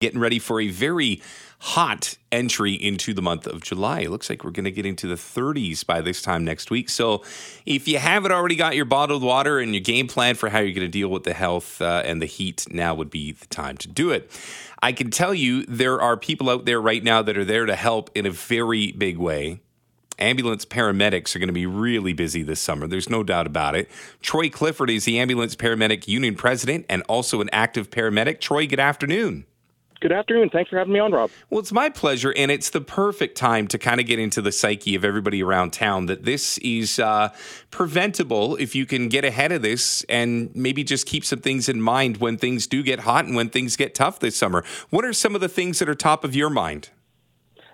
getting ready for a very hot entry into the month of July. It looks like we're going to get into the 30s by this time next week. So, if you haven't already got your bottled water and your game plan for how you're going to deal with the health uh, and the heat, now would be the time to do it. I can tell you there are people out there right now that are there to help in a very big way. Ambulance paramedics are going to be really busy this summer. There's no doubt about it. Troy Clifford is the Ambulance Paramedic Union President and also an active paramedic. Troy, good afternoon. Good afternoon. Thanks for having me on, Rob. Well, it's my pleasure, and it's the perfect time to kind of get into the psyche of everybody around town that this is uh, preventable if you can get ahead of this and maybe just keep some things in mind when things do get hot and when things get tough this summer. What are some of the things that are top of your mind?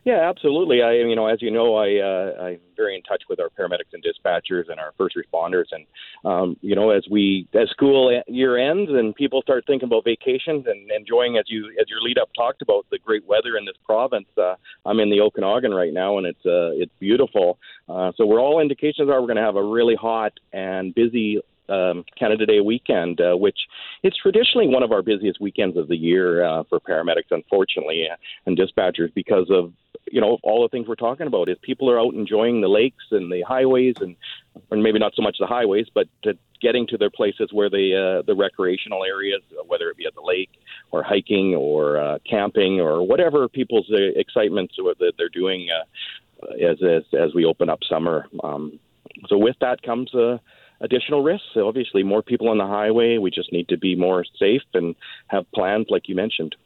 Yeah, absolutely. I, you know, as you know, I uh, I'm very in touch with our paramedics and dispatchers and our first responders, and um, you know, as we as school year ends and people start thinking about vacations and enjoying, as you as your lead up talked about the great weather in this province. Uh, I'm in the Okanagan right now, and it's uh, it's beautiful. Uh, so we're all indications are we're going to have a really hot and busy um, Canada Day weekend, uh, which is traditionally one of our busiest weekends of the year uh, for paramedics, unfortunately, and dispatchers because of you know all the things we're talking about. Is people are out enjoying the lakes and the highways, and or maybe not so much the highways, but to getting to their places where they uh, the recreational areas, whether it be at the lake or hiking or uh, camping or whatever people's uh, excitements that they're doing uh, as, as as we open up summer. Um, so with that comes uh, additional risks. So obviously, more people on the highway. We just need to be more safe and have plans, like you mentioned.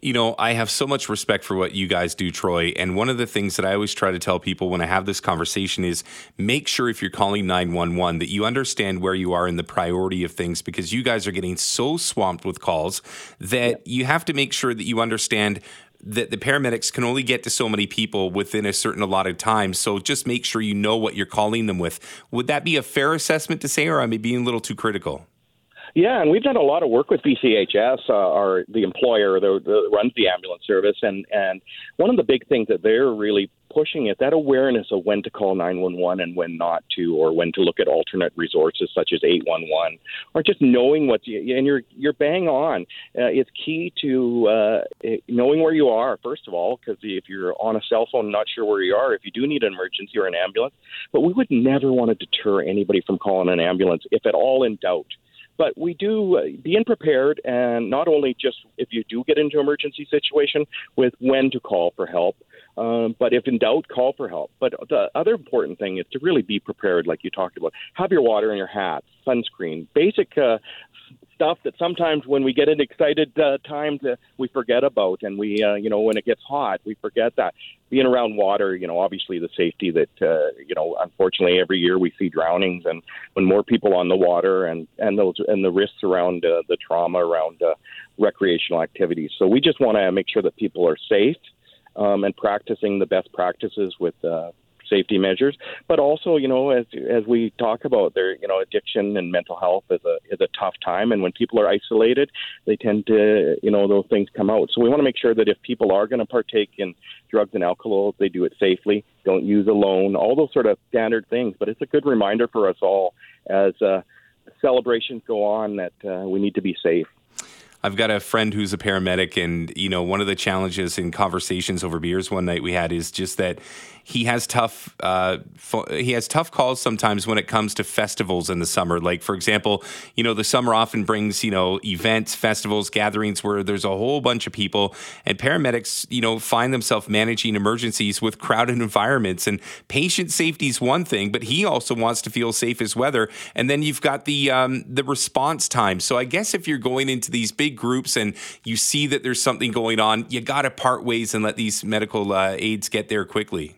You know, I have so much respect for what you guys do, Troy. And one of the things that I always try to tell people when I have this conversation is make sure if you're calling 911 that you understand where you are in the priority of things because you guys are getting so swamped with calls that you have to make sure that you understand that the paramedics can only get to so many people within a certain allotted time. So just make sure you know what you're calling them with. Would that be a fair assessment to say, or am I being a little too critical? Yeah, and we've done a lot of work with BCEHS, uh, our the employer that runs the ambulance service, and and one of the big things that they're really pushing it that awareness of when to call 911 and when not to, or when to look at alternate resources such as 811, or just knowing what you and you're you're bang on. Uh, it's key to uh, knowing where you are first of all, because if you're on a cell phone, not sure where you are, if you do need an emergency or an ambulance, but we would never want to deter anybody from calling an ambulance if at all in doubt. But we do uh, being prepared, and not only just if you do get into emergency situation with when to call for help, um, but if in doubt, call for help. But the other important thing is to really be prepared, like you talked about. Have your water in your hat, sunscreen, basic uh, stuff that sometimes when we get in excited uh, times uh, we forget about, and we, uh, you know, when it gets hot, we forget that. Being around water, you know, obviously the safety that, uh, you know, unfortunately every year we see drownings, and when more people on the water, and and those and the risks around uh, the trauma around uh, recreational activities. So we just want to make sure that people are safe um, and practicing the best practices with uh, safety measures. But also, you know, as as we talk about, there, you know, addiction and mental health is a is a tough time, and when people are isolated, they tend to, you know, those things come out. So we want to make sure that if people are going to partake in drugs and alcohol, they do it safely. Don't use alone. All those sort of standard things. But it's a good reminder for us all as uh, celebrations go on that uh, we need to be safe. I've got a friend who's a paramedic, and you know, one of the challenges in conversations over beers one night we had is just that he has tough uh, fo- he has tough calls sometimes when it comes to festivals in the summer. Like for example, you know the summer often brings you know events, festivals, gatherings where there's a whole bunch of people, and paramedics you know find themselves managing emergencies with crowded environments. And patient safety is one thing, but he also wants to feel safe as weather. And then you've got the um, the response time. So I guess if you're going into these big groups and you see that there's something going on, you got to part ways and let these medical uh, aides get there quickly.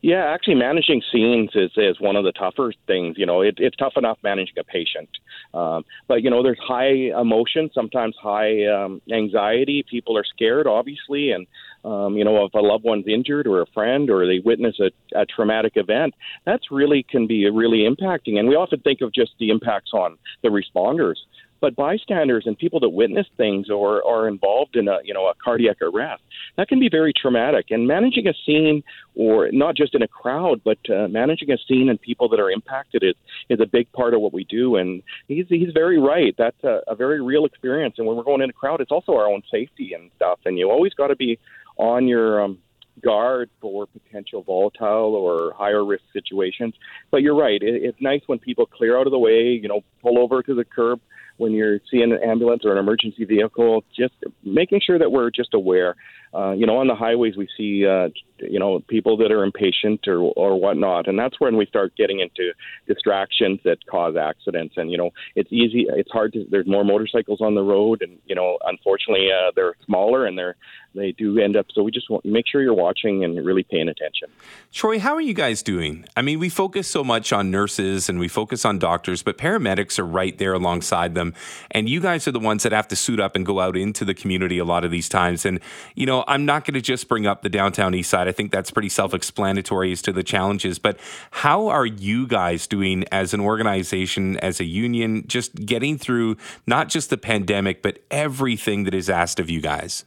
Yeah, actually, managing scenes is is one of the tougher things. You know, it, it's tough enough managing a patient, um, but you know, there's high emotion, sometimes high um, anxiety. People are scared, obviously, and um, you know, if a loved one's injured or a friend or they witness a, a traumatic event, that's really can be really impacting. And we often think of just the impacts on the responders but bystanders and people that witness things or are involved in a you know a cardiac arrest that can be very traumatic. And managing a scene, or not just in a crowd, but uh, managing a scene and people that are impacted is is a big part of what we do. And he's he's very right. That's a, a very real experience. And when we're going in a crowd, it's also our own safety and stuff. And you always got to be on your um, guard for potential volatile or higher risk situations. But you're right. It, it's nice when people clear out of the way, you know, pull over to the curb when you're seeing an ambulance or an emergency vehicle, just making sure that we're just aware. Uh, you know, on the highways, we see, uh, you know, people that are impatient or, or whatnot. And that's when we start getting into distractions that cause accidents. And, you know, it's easy, it's hard to, there's more motorcycles on the road. And, you know, unfortunately, uh, they're smaller and they're, they do end up. So we just want make sure you're watching and really paying attention. Troy, how are you guys doing? I mean, we focus so much on nurses and we focus on doctors, but paramedics are right there alongside them. And you guys are the ones that have to suit up and go out into the community a lot of these times. And, you know, I'm not going to just bring up the downtown east side. I think that's pretty self explanatory as to the challenges. But how are you guys doing as an organization, as a union, just getting through not just the pandemic, but everything that is asked of you guys?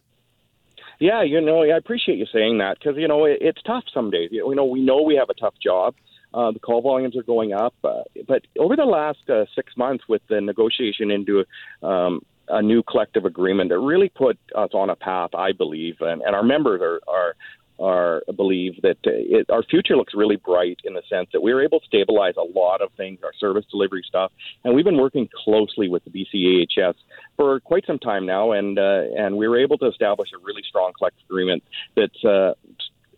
Yeah, you know, I appreciate you saying that because you know it, it's tough some days. You know, we know we have a tough job. Uh, the call volumes are going up, uh, but over the last uh, six months, with the negotiation into um, a new collective agreement, it really put us on a path, I believe, and, and our members are, are are believe that it, our future looks really bright in the sense that we were able to stabilize a lot of things, our service delivery stuff, and we've been working closely with the BCEHS for quite some time now, and uh, and we were able to establish a really strong collective agreement that. Uh,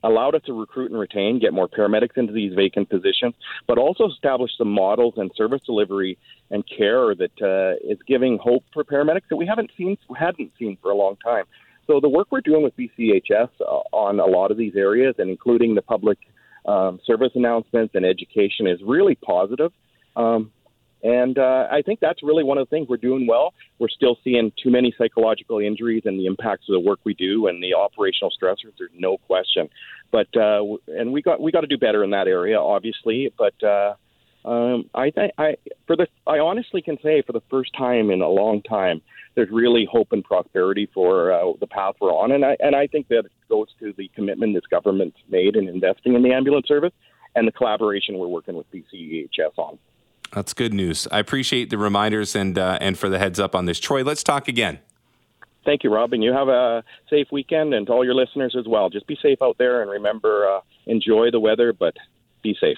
allowed us to recruit and retain, get more paramedics into these vacant positions, but also establish some models and service delivery and care that uh, is giving hope for paramedics that we haven't seen hadn't seen for a long time. So the work we're doing with BCEHS uh, on a lot of these areas, and including the public um, service announcements and education, is really positive. Um, and uh, I think that's really one of the things we're doing well. We're still seeing too many psychological injuries and the impacts of the work we do and the operational stressors. There's no question, but uh, and we got we got to do better in that area, obviously. But uh, um, I, I for the I honestly can say for the first time in a long time, there's really hope and prosperity for uh, the path we're on, and I and I think that goes to the commitment this government's made in investing in the ambulance service and the collaboration we're working with BCEHS on. That's good news. I appreciate the reminders and uh, and for the heads up on this, Troy. Let's talk again. Thank you, Rob, and you have a safe weekend, and to all your listeners as well. Just be safe out there, and remember, uh, enjoy the weather, but be safe.